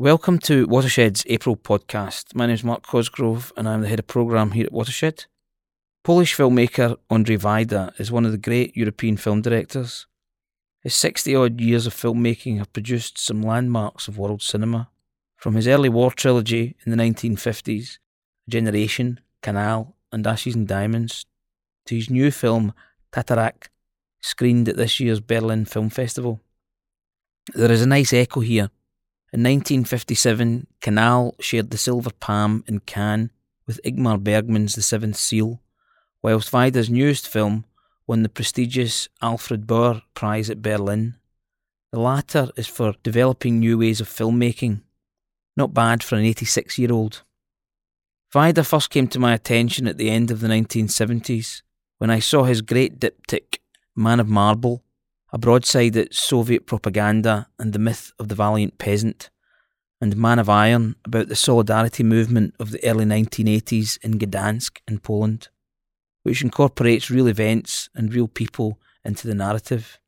Welcome to Watershed's April podcast. My name is Mark Cosgrove and I'm the head of programme here at Watershed. Polish filmmaker Andrzej Wajda is one of the great European film directors. His 60 odd years of filmmaking have produced some landmarks of world cinema. From his early war trilogy in the 1950s, Generation, Canal, and Ashes and Diamonds, to his new film Tatarak, screened at this year's Berlin Film Festival. There is a nice echo here in 1957, Kanal shared the Silver Palm in Cannes with Ingmar Bergman's The Seventh Seal, whilst Wajda's newest film won the prestigious Alfred Bauer Prize at Berlin. The latter is for developing new ways of filmmaking. Not bad for an 86 year old. Wajda first came to my attention at the end of the 1970s when I saw his great diptych, Man of Marble, a broadside at Soviet propaganda and the myth of the valiant peasant, and Man of Iron about the solidarity movement of the early 1980s in Gdansk in Poland, which incorporates real events and real people into the narrative.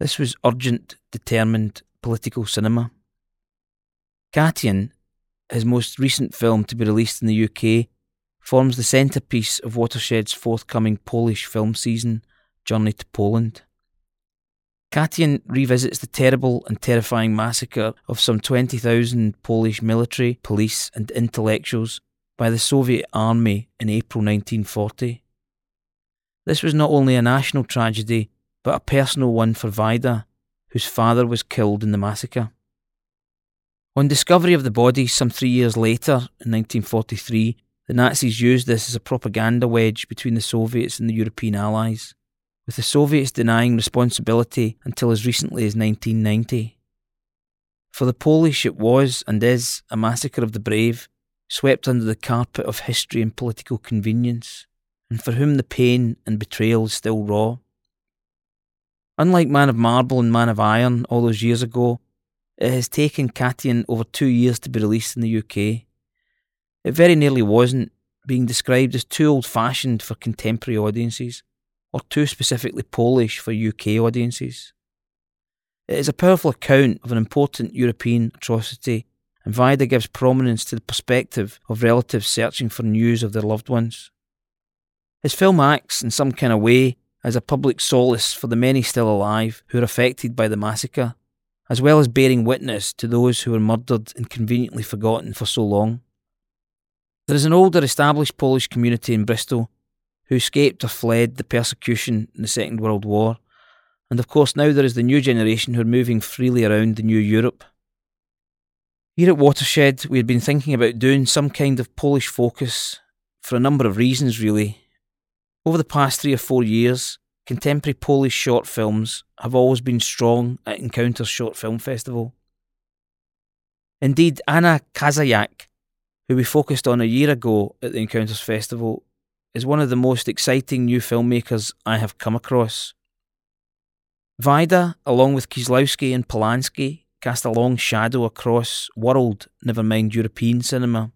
This was urgent, determined political cinema. Katyn, his most recent film to be released in the UK, forms the centrepiece of Watershed's forthcoming Polish film season, Journey to Poland. Katyn revisits the terrible and terrifying massacre of some 20,000 Polish military, police, and intellectuals by the Soviet army in April 1940. This was not only a national tragedy, but a personal one for Wajda, whose father was killed in the massacre. On discovery of the body some three years later, in 1943, the Nazis used this as a propaganda wedge between the Soviets and the European allies with the Soviets denying responsibility until as recently as 1990. For the Polish, it was and is a massacre of the brave, swept under the carpet of history and political convenience, and for whom the pain and betrayal is still raw. Unlike Man of Marble and Man of Iron all those years ago, it has taken Katyn over two years to be released in the UK. It very nearly wasn't, being described as too old fashioned for contemporary audiences or too specifically Polish for UK audiences. It is a powerful account of an important European atrocity, and Wajda gives prominence to the perspective of relatives searching for news of their loved ones. His film acts, in some kind of way, as a public solace for the many still alive who are affected by the massacre, as well as bearing witness to those who were murdered and conveniently forgotten for so long. There is an older established Polish community in Bristol who escaped or fled the persecution in the Second World War. And of course, now there is the new generation who are moving freely around the new Europe. Here at Watershed, we had been thinking about doing some kind of Polish focus for a number of reasons, really. Over the past three or four years, contemporary Polish short films have always been strong at Encounters Short Film Festival. Indeed, Anna Kazejak, who we focused on a year ago at the Encounters Festival, is one of the most exciting new filmmakers I have come across. Wajda, along with Kieslowski and Polanski, cast a long shadow across world, never mind European cinema.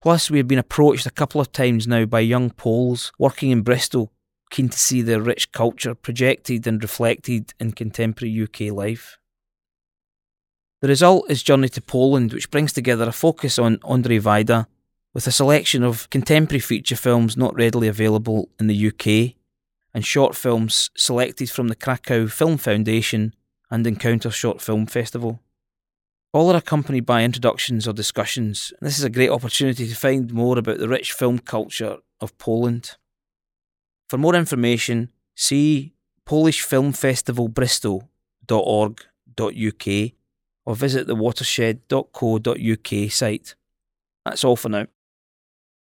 Plus, we have been approached a couple of times now by young Poles working in Bristol, keen to see their rich culture projected and reflected in contemporary UK life. The result is Journey to Poland, which brings together a focus on Andrzej Wajda with a selection of contemporary feature films not readily available in the UK and short films selected from the Krakow Film Foundation and Encounter Short Film Festival. All are accompanied by introductions or discussions. This is a great opportunity to find more about the rich film culture of Poland. For more information, see polishfilmfestivalbristol.org.uk or visit the watershed.co.uk site. That's all for now.